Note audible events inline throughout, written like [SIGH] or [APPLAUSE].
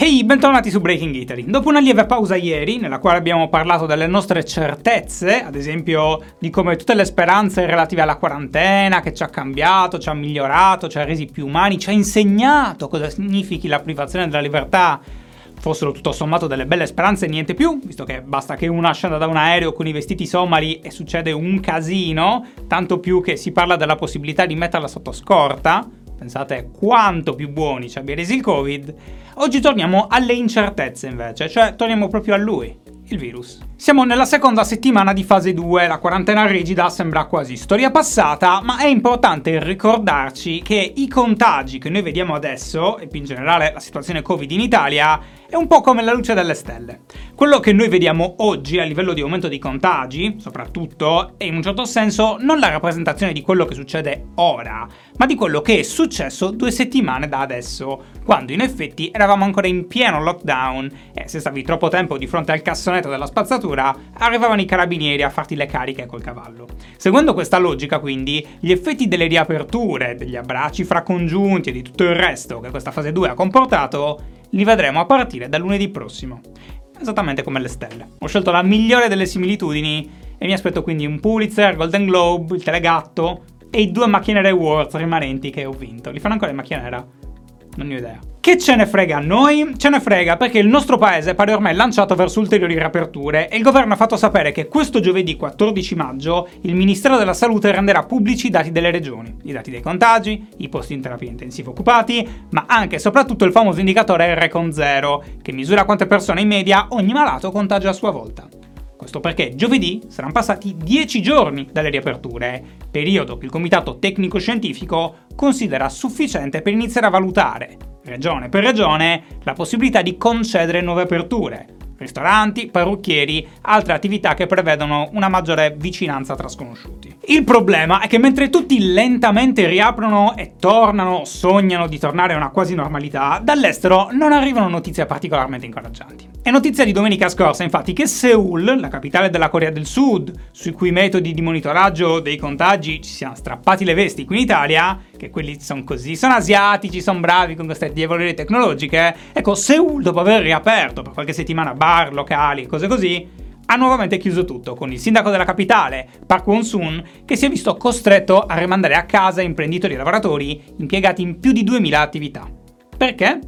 Ehi, hey, bentornati su Breaking Italy. Dopo una lieve pausa ieri, nella quale abbiamo parlato delle nostre certezze, ad esempio di come tutte le speranze relative alla quarantena, che ci ha cambiato, ci ha migliorato, ci ha resi più umani, ci ha insegnato cosa significhi la privazione della libertà, fossero tutto sommato delle belle speranze e niente più, visto che basta che uno scenda da un aereo con i vestiti somali e succede un casino, tanto più che si parla della possibilità di metterla sotto scorta, pensate quanto più buoni ci abbia resi il Covid, oggi torniamo alle incertezze invece, cioè torniamo proprio a lui, il virus. Siamo nella seconda settimana di fase 2, la quarantena rigida sembra quasi storia passata, ma è importante ricordarci che i contagi che noi vediamo adesso, e più in generale la situazione Covid in Italia, è un po' come la luce delle stelle. Quello che noi vediamo oggi a livello di aumento dei contagi, soprattutto, è in un certo senso non la rappresentazione di quello che succede ora, ma di quello che è successo due settimane da adesso, quando in effetti eravamo ancora in pieno lockdown e se stavi troppo tempo di fronte al cassonetto della spazzatura, arrivavano i carabinieri a farti le cariche col cavallo. Seguendo questa logica, quindi, gli effetti delle riaperture, degli abbracci fra congiunti e di tutto il resto che questa fase 2 ha comportato li vedremo a partire da lunedì prossimo, esattamente come le stelle. Ho scelto la migliore delle similitudini e mi aspetto quindi un Pulitzer, Golden Globe, il Telegatto e i due Macchinere Awards rimanenti che ho vinto. Li fanno ancora i Macchinera? Non ne ho idea. Che ce ne frega a noi? Ce ne frega perché il nostro paese pare ormai lanciato verso ulteriori riaperture e il governo ha fatto sapere che questo giovedì 14 maggio il Ministero della Salute renderà pubblici i dati delle regioni, i dati dei contagi, i posti in terapia intensiva occupati, ma anche e soprattutto il famoso indicatore R con 0, che misura quante persone in media ogni malato contagia a sua volta. Questo perché giovedì saranno passati 10 giorni dalle riaperture, periodo che il Comitato Tecnico Scientifico considera sufficiente per iniziare a valutare regione per regione, la possibilità di concedere nuove aperture. Ristoranti, parrucchieri, altre attività che prevedono una maggiore vicinanza tra sconosciuti. Il problema è che mentre tutti lentamente riaprono e tornano, sognano di tornare a una quasi normalità, dall'estero non arrivano notizie particolarmente incoraggianti. È notizia di domenica scorsa, infatti, che Seoul, la capitale della Corea del Sud, sui cui metodi di monitoraggio dei contagi ci siano strappati le vesti qui in Italia, che quelli sono così, sono asiatici, sono bravi con queste diavolerie tecnologiche, ecco, Seoul, dopo aver riaperto per qualche settimana bar, locali cose così, ha nuovamente chiuso tutto, con il sindaco della capitale, Park Won-soon, che si è visto costretto a rimandare a casa imprenditori e lavoratori impiegati in più di 2000 attività. Perché?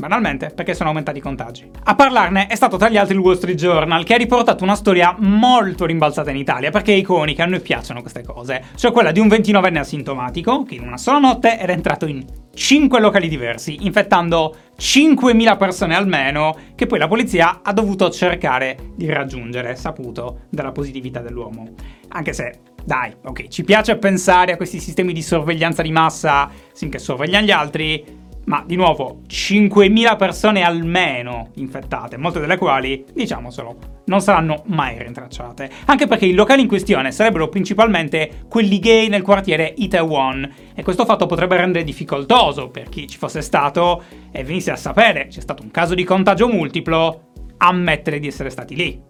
Banalmente, perché sono aumentati i contagi. A parlarne è stato tra gli altri il Wall Street Journal, che ha riportato una storia molto rimbalzata in Italia, perché è iconica, a noi piacciono queste cose. Cioè quella di un 29enne asintomatico, che in una sola notte era entrato in 5 locali diversi, infettando 5.000 persone almeno, che poi la polizia ha dovuto cercare di raggiungere, saputo dalla positività dell'uomo. Anche se, dai, ok, ci piace pensare a questi sistemi di sorveglianza di massa, finché sorvegliano gli altri, ma di nuovo 5.000 persone almeno infettate, molte delle quali, diciamocelo, non saranno mai rintracciate, anche perché i locali in questione sarebbero principalmente quelli gay nel quartiere Itaewon. E questo fatto potrebbe rendere difficoltoso per chi ci fosse stato e venisse a sapere c'è stato un caso di contagio multiplo, ammettere di essere stati lì.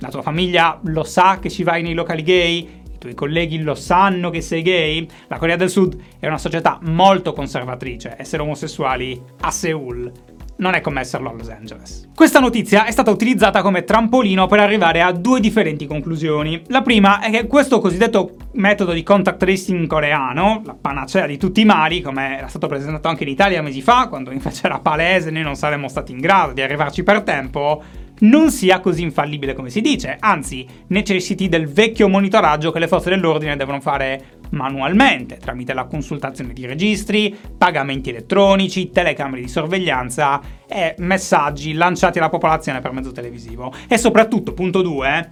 La tua famiglia lo sa che ci vai nei locali gay tuoi colleghi lo sanno che sei gay? La Corea del Sud è una società molto conservatrice, essere omosessuali a Seoul non è come esserlo a Los Angeles. Questa notizia è stata utilizzata come trampolino per arrivare a due differenti conclusioni. La prima è che questo cosiddetto metodo di contact tracing coreano, la panacea di tutti i mali, come era stato presentato anche in Italia mesi fa, quando invece era palese noi non saremmo stati in grado di arrivarci per tempo, non sia così infallibile come si dice, anzi necessiti del vecchio monitoraggio che le forze dell'ordine devono fare manualmente, tramite la consultazione di registri, pagamenti elettronici, telecamere di sorveglianza e messaggi lanciati alla popolazione per mezzo televisivo. E soprattutto, punto 2,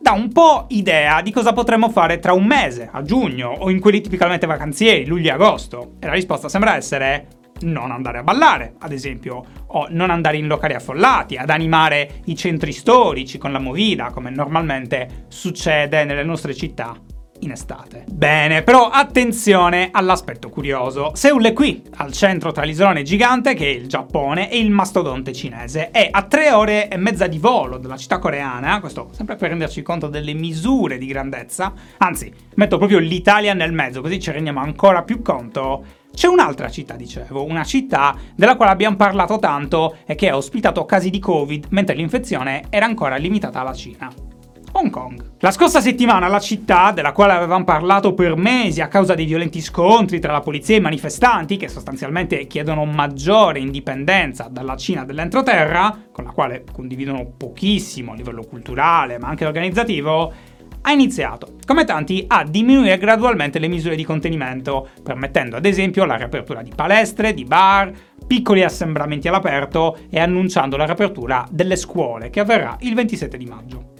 dà un po' idea di cosa potremmo fare tra un mese, a giugno, o in quelli tipicamente vacanzieri, luglio e agosto. E la risposta sembra essere non andare a ballare, ad esempio, o non andare in locali affollati, ad animare i centri storici con la movida, come normalmente succede nelle nostre città in estate. Bene, però attenzione all'aspetto curioso. Seul è qui, al centro tra l'isolone gigante, che è il Giappone, e il mastodonte cinese. È a tre ore e mezza di volo dalla città coreana, questo sempre per renderci conto delle misure di grandezza. Anzi, metto proprio l'Italia nel mezzo, così ci rendiamo ancora più conto C'è un'altra città, dicevo, una città della quale abbiamo parlato tanto e che ha ospitato casi di Covid mentre l'infezione era ancora limitata alla Cina. Hong Kong. La scorsa settimana la città, della quale avevamo parlato per mesi a causa dei violenti scontri tra la polizia e i manifestanti, che sostanzialmente chiedono maggiore indipendenza dalla Cina dell'entroterra, con la quale condividono pochissimo a livello culturale ma anche organizzativo, ha iniziato, come tanti, a diminuire gradualmente le misure di contenimento, permettendo ad esempio la riapertura di palestre, di bar, piccoli assembramenti all'aperto e annunciando la riapertura delle scuole, che avverrà il 27 di maggio.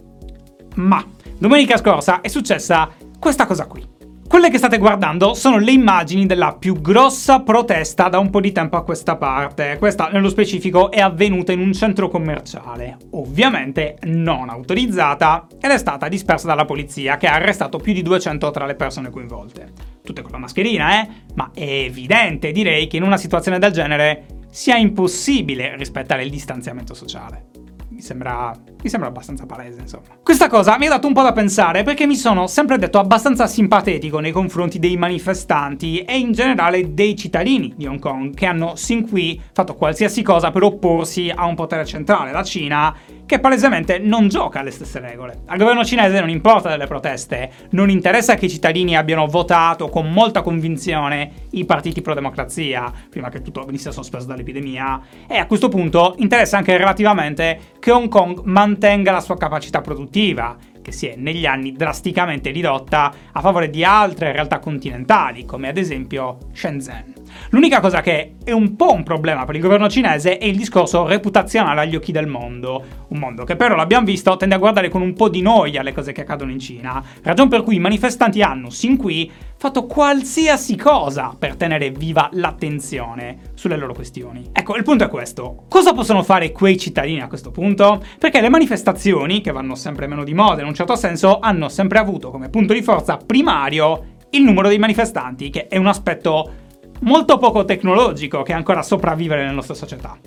Ma domenica scorsa è successa questa cosa qui. Quelle che state guardando sono le immagini della più grossa protesta da un po' di tempo a questa parte. Questa, nello specifico, è avvenuta in un centro commerciale, ovviamente non autorizzata, ed è stata dispersa dalla polizia, che ha arrestato più di 200 tra le persone coinvolte. Tutte con la mascherina, eh? Ma è evidente, direi, che in una situazione del genere sia impossibile rispettare il distanziamento sociale mi sembra, mi sembra abbastanza palese, insomma. Questa cosa mi ha dato un po' da pensare perché mi sono sempre detto abbastanza simpatetico nei confronti dei manifestanti e in generale dei cittadini di Hong Kong che hanno sin qui fatto qualsiasi cosa per opporsi a un potere centrale, la Cina, che palesemente non gioca alle stesse regole. Al governo cinese non importa delle proteste, non interessa che i cittadini abbiano votato con molta convinzione i partiti pro-democrazia, prima che tutto venisse sospeso dall'epidemia, e a questo punto interessa anche relativamente che Hong Kong mantenga la sua capacità produttiva che si è negli anni drasticamente ridotta a favore di altre realtà continentali, come ad esempio Shenzhen. L'unica cosa che è un po' un problema per il governo cinese è il discorso reputazionale agli occhi del mondo. Un mondo che però l'abbiamo visto tende a guardare con un po' di noia le cose che accadono in Cina, ragion per cui i manifestanti hanno sin qui fatto qualsiasi cosa per tenere viva l'attenzione sulle loro questioni. Ecco, il punto è questo. Cosa possono fare quei cittadini a questo punto? Perché le manifestazioni, che vanno sempre meno di moda in un certo senso, hanno sempre avuto come punto di forza primario il numero dei manifestanti, che è un aspetto molto poco tecnologico che ancora sopravvive nelle nostre società.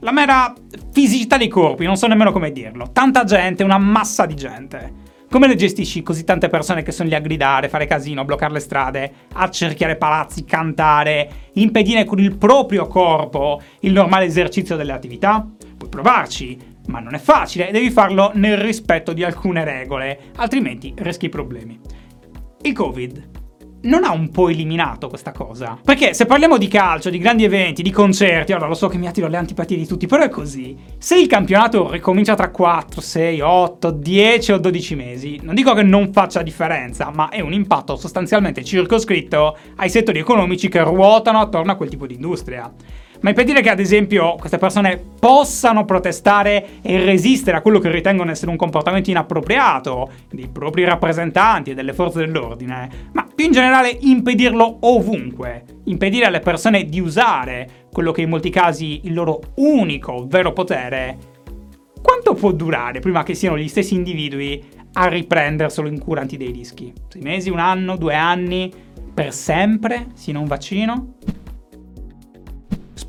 La mera fisicità dei corpi, non so nemmeno come dirlo. Tanta gente, una massa di gente. Come le gestisci così tante persone che sono lì a gridare, fare casino, bloccare le strade, accerchiare palazzi, cantare, impedire con il proprio corpo il normale esercizio delle attività? Puoi provarci, ma non è facile e devi farlo nel rispetto di alcune regole, altrimenti rischi problemi. Il Covid non ha un po' eliminato questa cosa. Perché se parliamo di calcio, di grandi eventi, di concerti, ora lo so che mi attiro le antipatie di tutti, però è così. Se il campionato ricomincia tra 4, 6, 8, 10 o 12 mesi, non dico che non faccia differenza, ma è un impatto sostanzialmente circoscritto ai settori economici che ruotano attorno a quel tipo di industria ma impedire che ad esempio queste persone possano protestare e resistere a quello che ritengono essere un comportamento inappropriato dei propri rappresentanti e delle forze dell'ordine, ma più in generale impedirlo ovunque, impedire alle persone di usare quello che in molti casi il loro unico vero potere, quanto può durare prima che siano gli stessi individui a riprenderselo incuranti dei rischi? Sei mesi, un anno, due anni? Per sempre? Sino un vaccino?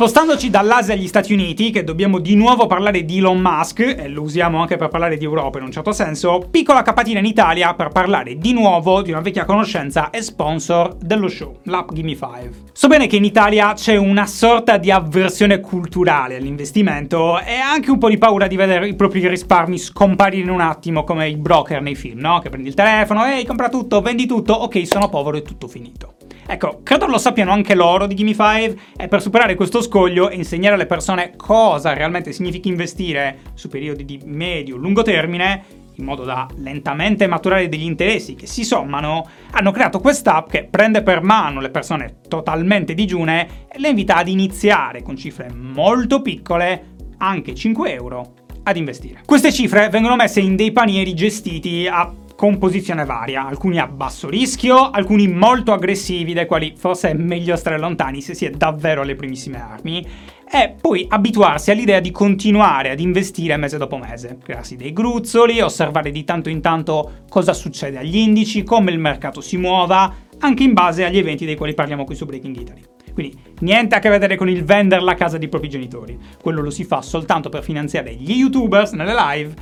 Spostandoci dall'Asia agli Stati Uniti, che dobbiamo di nuovo parlare di Elon Musk, e lo usiamo anche per parlare di Europa in un certo senso, piccola capatina in Italia per parlare di nuovo di una vecchia conoscenza e sponsor dello show, l'app Gimme 5. So bene che in Italia c'è una sorta di avversione culturale all'investimento e anche un po' di paura di vedere i propri risparmi scomparire in un attimo come i broker nei film, no? Che prendi il telefono, ehi, compra tutto, vendi tutto, ok, sono povero e tutto finito. Ecco, credo lo sappiano anche loro di Gimme 5 e per superare questo scoglio e insegnare alle persone cosa realmente significa investire su periodi di medio-lungo termine, in modo da lentamente maturare degli interessi che si sommano, hanno creato quest'app che prende per mano le persone totalmente digiune e le invita ad iniziare con cifre molto piccole, anche 5 euro, ad investire. Queste cifre vengono messe in dei panieri gestiti a composizione varia, alcuni a basso rischio, alcuni molto aggressivi, dai quali forse è meglio stare lontani se si è davvero alle primissime armi, e poi abituarsi all'idea di continuare ad investire mese dopo mese, crearsi dei gruzzoli, osservare di tanto in tanto cosa succede agli indici, come il mercato si muova, anche in base agli eventi dei quali parliamo qui su Breaking Italy. Quindi niente a che vedere con il vendere la casa dei propri genitori, quello lo si fa soltanto per finanziare gli youtubers nelle live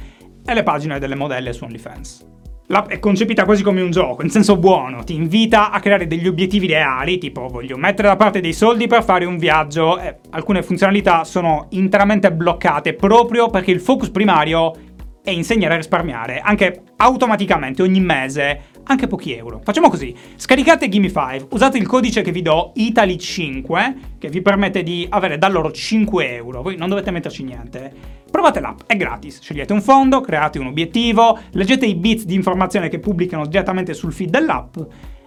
e le pagine delle modelle su OnlyFans. L'app è concepita quasi come un gioco, in senso buono, ti invita a creare degli obiettivi reali, tipo voglio mettere da parte dei soldi per fare un viaggio, e alcune funzionalità sono interamente bloccate proprio perché il focus primario è insegnare a risparmiare, anche automaticamente, ogni mese, anche pochi euro. Facciamo così, scaricate Gimme5, usate il codice che vi do, Italy5, che vi permette di avere da loro 5 euro, voi non dovete metterci niente Provate l'app, è gratis. Scegliete un fondo, create un obiettivo, leggete i bit di informazione che pubblicano direttamente sul feed dell'app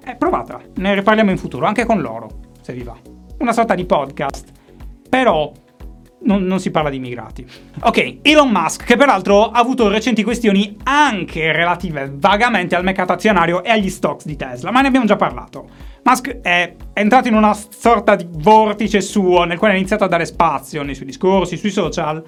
e provatela. Ne riparliamo in futuro, anche con loro, se vi va. Una sorta di podcast. Però non, non, si parla di immigrati. Ok, Elon Musk, che peraltro ha avuto recenti questioni anche relative vagamente al mercato azionario e agli stocks di Tesla, ma ne abbiamo già parlato. Musk è entrato in una sorta di vortice suo nel quale ha iniziato a dare spazio nei suoi discorsi, sui social,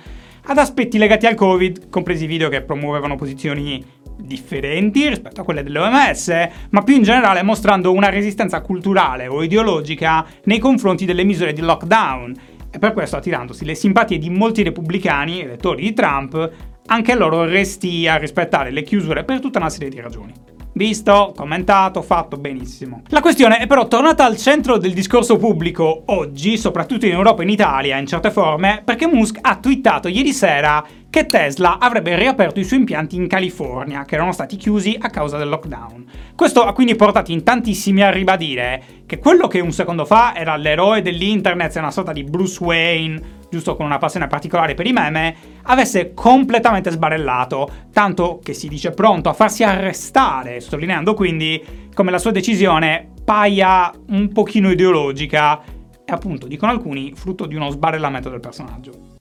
ad aspetti legati al Covid, compresi video che promuovevano posizioni differenti rispetto a quelle dell'OMS, ma più in generale mostrando una resistenza culturale o ideologica nei confronti delle misure di lockdown e per questo attirandosi le simpatie di molti repubblicani, elettori di Trump, anche loro resti a rispettare le chiusure per tutta una serie di ragioni. Visto, commentato, fatto benissimo. La questione è però tornata al centro del discorso pubblico oggi, soprattutto in Europa e in Italia, in certe forme, perché Musk ha twittato ieri sera che Tesla avrebbe riaperto i suoi impianti in California, che erano stati chiusi a causa del lockdown. Questo ha quindi portato in tantissimi a ribadire che quello che un secondo fa era l'eroe dell'internet, una sorta di Bruce Wayne, giusto con una passione particolare per i meme, avesse completamente sbarellato, tanto che si dice pronto a farsi arrestare, sottolineando quindi come la sua decisione paia un pochino ideologica e appunto, dicono alcuni, frutto di uno sbarellamento del personaggio.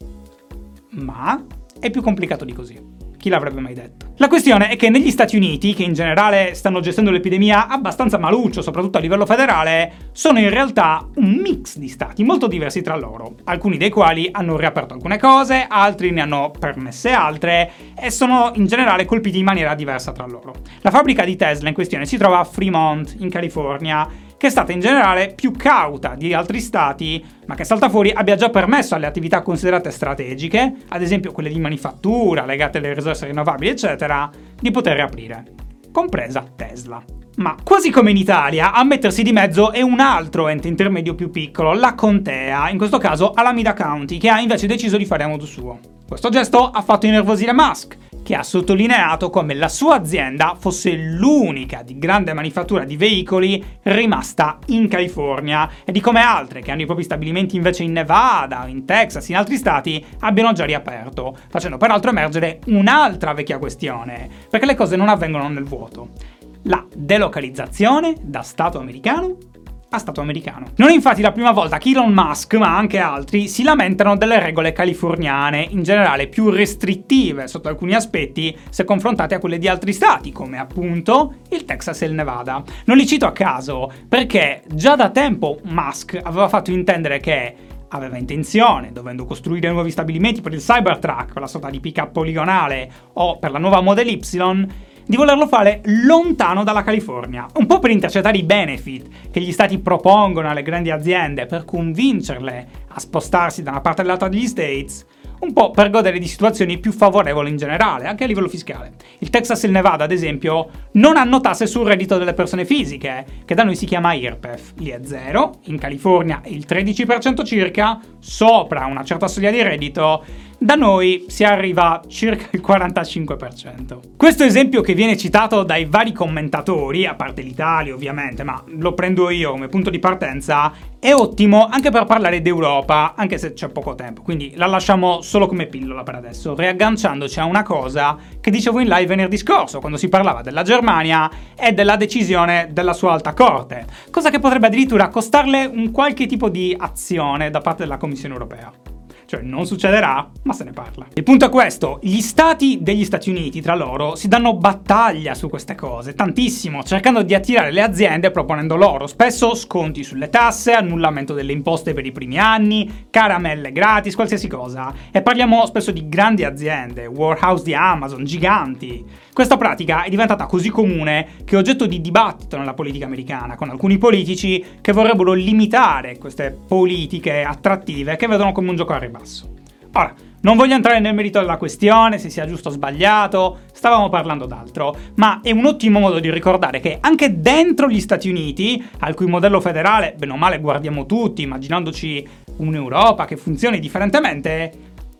Ma è più complicato di così. Chi l'avrebbe mai detto? La questione è che negli Stati Uniti, che in generale stanno gestendo l'epidemia abbastanza maluccio, soprattutto a livello federale, sono in realtà un mix di stati molto diversi tra loro, alcuni dei quali hanno riaperto alcune cose, altri ne hanno permesse altre e sono in generale colpiti in maniera diversa tra loro. La fabbrica di Tesla in questione si trova a Fremont, in California, che è stata in generale più cauta di altri stati, ma che salta fuori abbia già permesso alle attività considerate strategiche, ad esempio quelle di manifattura legate alle risorse rinnovabili, eccetera, di poter riaprire, compresa Tesla. Ma quasi come in Italia, a mettersi di mezzo è un altro ente intermedio più piccolo, la Contea, in questo caso Alameda County, che ha invece deciso di fare a modo suo. Questo gesto ha fatto innervosire Musk, che ha sottolineato come la sua azienda fosse l'unica di grande manifattura di veicoli rimasta in California e di come altre che hanno i propri stabilimenti invece in Nevada, in Texas, in altri stati abbiano già riaperto, facendo peraltro emergere un'altra vecchia questione, perché le cose non avvengono nel vuoto. La delocalizzazione da Stato americano a Stato americano. Non è infatti la prima volta che Elon Musk, ma anche altri, si lamentano delle regole californiane, in generale più restrittive sotto alcuni aspetti se confrontate a quelle di altri stati, come appunto il Texas e il Nevada. Non li cito a caso, perché già da tempo Musk aveva fatto intendere che aveva intenzione, dovendo costruire nuovi stabilimenti per il Cybertruck, la sorta di pick-up poligonale, o per la nuova Model Y, di volerlo fare lontano dalla California, un po' per intercettare i benefit che gli stati propongono alle grandi aziende per convincerle a spostarsi da una parte all'altra degli States, un po' per godere di situazioni più favorevoli in generale, anche a livello fiscale. Il Texas e il Nevada, ad esempio, non hanno tasse sul reddito delle persone fisiche, che da noi si chiama IRPEF. Lì è zero, in California è il 13% circa, sopra una certa soglia di reddito da noi si arriva a circa il 45%. Questo esempio che viene citato dai vari commentatori, a parte l'Italia ovviamente, ma lo prendo io come punto di partenza, è ottimo anche per parlare d'Europa, anche se c'è poco tempo, quindi la lasciamo solo come pillola per adesso, riagganciandoci a una cosa che dicevo in live venerdì scorso, quando si parlava della Germania e della decisione della sua alta corte, cosa che potrebbe addirittura costarle un qualche tipo di azione da parte della Commissione europea. Cioè non succederà, ma se ne parla. Il punto è questo, gli stati degli Stati Uniti tra loro si danno battaglia su queste cose, tantissimo, cercando di attirare le aziende proponendo loro spesso sconti sulle tasse, annullamento delle imposte per i primi anni, caramelle gratis, qualsiasi cosa. E parliamo spesso di grandi aziende, warehouse di Amazon, giganti. Questa pratica è diventata così comune che è oggetto di dibattito nella politica americana, con alcuni politici che vorrebbero limitare queste politiche attrattive che vedono come un gioco a ribasso. Ora, non voglio entrare nel merito della questione, se sia giusto o sbagliato, stavamo parlando d'altro, ma è un ottimo modo di ricordare che anche dentro gli Stati Uniti, al cui modello federale, bene o male, guardiamo tutti, immaginandoci un'Europa che funzioni differentemente,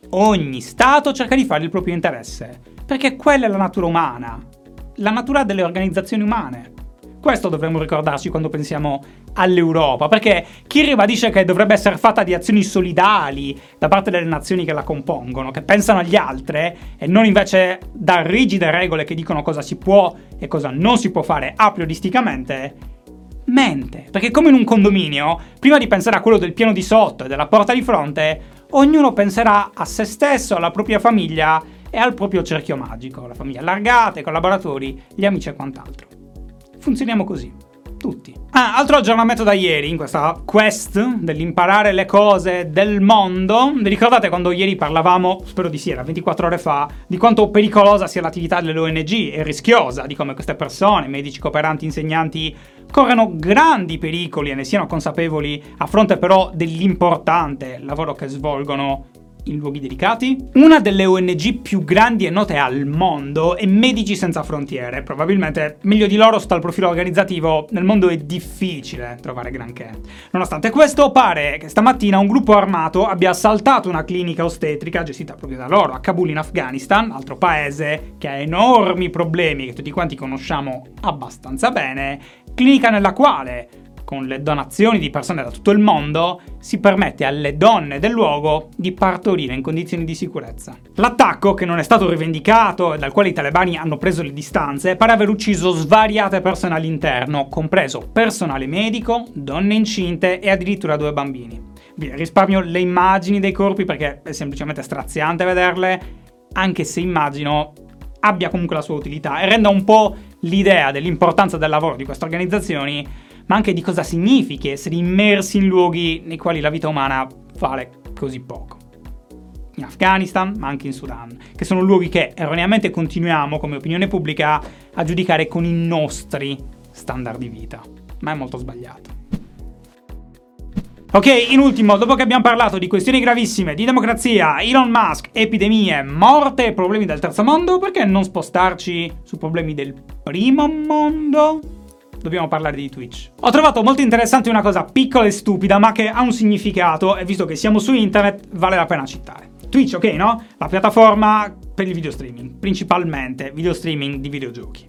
ogni Stato cerca di fare il proprio interesse, perché quella è la natura umana, la natura delle organizzazioni umane. Questo dovremmo ricordarci quando pensiamo all'Europa, perché chi ribadisce che dovrebbe essere fatta di azioni solidali da parte delle nazioni che la compongono, che pensano agli altri e non invece da rigide regole che dicono cosa si può e cosa non si può fare a prioristicamente, mente. Perché come in un condominio, prima di pensare a quello del piano di sotto e della porta di fronte, ognuno penserà a se stesso, alla propria famiglia e al proprio cerchio magico, la famiglia allargata, i collaboratori, gli amici e quant'altro funzioniamo così. Tutti. Ah, altro aggiornamento da ieri, in questa quest dell'imparare le cose del mondo. Vi ricordate quando ieri parlavamo, spero di sì, era 24 ore fa, di quanto pericolosa sia l'attività delle ONG e rischiosa, di come queste persone, medici, cooperanti, insegnanti, corrono grandi pericoli e ne siano consapevoli a fronte però dell'importante lavoro che svolgono in luoghi delicati. Una delle ONG più grandi e note al mondo è Medici Senza Frontiere. Probabilmente meglio di loro sta il profilo organizzativo, nel mondo è difficile trovare granché. Nonostante questo, pare che stamattina un gruppo armato abbia assaltato una clinica ostetrica gestita proprio da loro a Kabul in Afghanistan, altro paese che ha enormi problemi che tutti quanti conosciamo abbastanza bene, clinica nella quale con le donazioni di persone da tutto il mondo, si permette alle donne del luogo di partorire in condizioni di sicurezza. L'attacco, che non è stato rivendicato e dal quale i talebani hanno preso le distanze, pare aver ucciso svariate persone all'interno, compreso personale medico, donne incinte e addirittura due bambini. Vi risparmio le immagini dei corpi perché è semplicemente straziante vederle, anche se immagino abbia comunque la sua utilità e renda un po' l'idea dell'importanza del lavoro di queste organizzazioni ma anche di cosa significhi essere immersi in luoghi nei quali la vita umana vale così poco. In Afghanistan, ma anche in Sudan, che sono luoghi che erroneamente continuiamo come opinione pubblica a giudicare con i nostri standard di vita, ma è molto sbagliato. Ok, in ultimo, dopo che abbiamo parlato di questioni gravissime di democrazia, Elon Musk, epidemie, morte e problemi del terzo mondo, perché non spostarci su problemi del primo mondo? Dobbiamo parlare di Twitch. Ho trovato molto interessante una cosa piccola e stupida, ma che ha un significato, e visto che siamo su internet, vale la pena citare. Twitch, ok, no? La piattaforma per il video streaming, principalmente video streaming di videogiochi.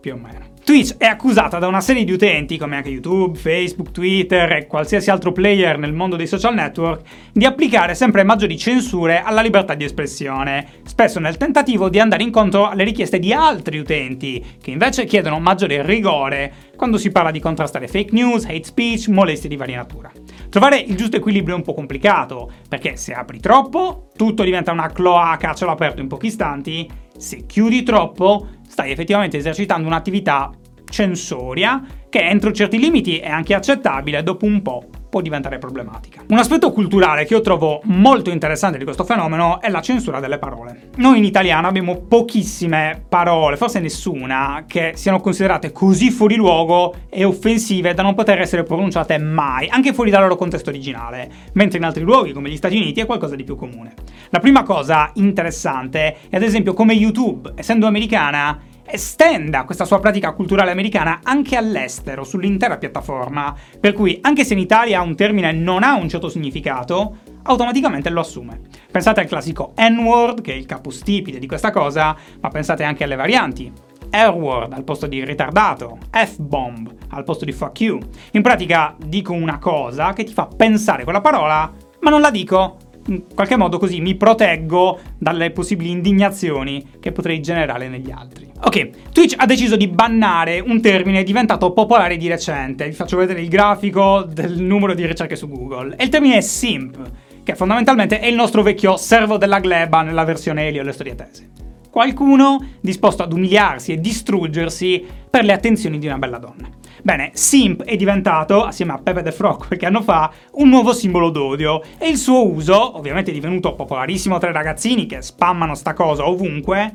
Più o meno. Twitch è accusata da una serie di utenti, come anche YouTube, Facebook, Twitter e qualsiasi altro player nel mondo dei social network, di applicare sempre maggiori censure alla libertà di espressione, spesso nel tentativo di andare incontro alle richieste di altri utenti, che invece chiedono maggiore rigore quando si parla di contrastare fake news, hate speech, molestie di varia natura. Trovare il giusto equilibrio è un po' complicato, perché se apri troppo, tutto diventa una cloaca a cielo aperto in pochi istanti, se chiudi troppo, stai effettivamente esercitando un'attività censoria che entro certi limiti è anche accettabile, dopo un po' può diventare problematica. Un aspetto culturale che io trovo molto interessante di questo fenomeno è la censura delle parole. Noi in italiano abbiamo pochissime parole, forse nessuna, che siano considerate così fuori luogo e offensive da non poter essere pronunciate mai, anche fuori dal loro contesto originale, mentre in altri luoghi come gli Stati Uniti è qualcosa di più comune. La prima cosa interessante è ad esempio come YouTube, essendo americana, estenda questa sua pratica culturale americana anche all'estero, sull'intera piattaforma, per cui anche se in Italia un termine non ha un certo significato, automaticamente lo assume. Pensate al classico N-word, che è il capostipite di questa cosa, ma pensate anche alle varianti. R-word al posto di ritardato, F-bomb al posto di fuck you. In pratica dico una cosa che ti fa pensare quella parola, ma non la dico in qualche modo così mi proteggo dalle possibili indignazioni che potrei generare negli altri. Ok, Twitch ha deciso di bannare un termine diventato popolare di recente. Vi faccio vedere il grafico del numero di ricerche su Google. E il termine è simp, che fondamentalmente è il nostro vecchio servo della gleba nella versione Elio le storie tese. Qualcuno disposto ad umiliarsi e distruggersi per le attenzioni di una bella donna. Bene, Simp è diventato, assieme a Pepe the Frog qualche anno fa, un nuovo simbolo d'odio. E il suo uso, ovviamente divenuto popolarissimo tra i ragazzini che spammano sta cosa ovunque,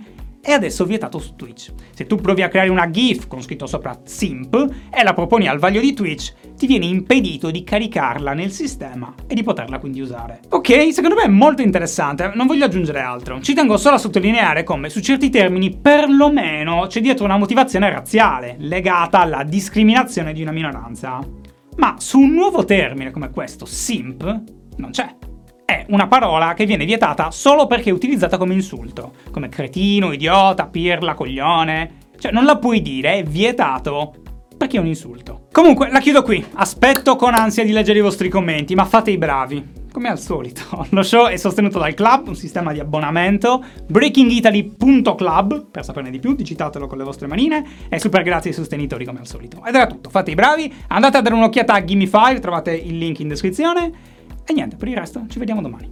è adesso vietato su Twitch. Se tu provi a creare una GIF con scritto sopra simp e la proponi al vaglio di Twitch, ti viene impedito di caricarla nel sistema e di poterla quindi usare. Ok, secondo me è molto interessante, non voglio aggiungere altro. Ci tengo solo a sottolineare come su certi termini perlomeno c'è dietro una motivazione razziale, legata alla discriminazione di una minoranza. Ma su un nuovo termine come questo, simp, non c'è. È una parola che viene vietata solo perché è utilizzata come insulto, come cretino, idiota, pirla, coglione. Cioè non la puoi dire, è vietato perché è un insulto. Comunque, la chiudo qui. Aspetto con ansia di leggere i vostri commenti, ma fate i bravi. Come al solito, [LAUGHS] lo show è sostenuto dal club, un sistema di abbonamento, breakingitaly.club, per saperne di più, digitatelo con le vostre manine, e super grazie ai sostenitori come al solito. Ed era tutto, fate i bravi, andate a dare un'occhiata a Gimme 5, trovate il link in descrizione, e niente, per il resto ci vediamo domani.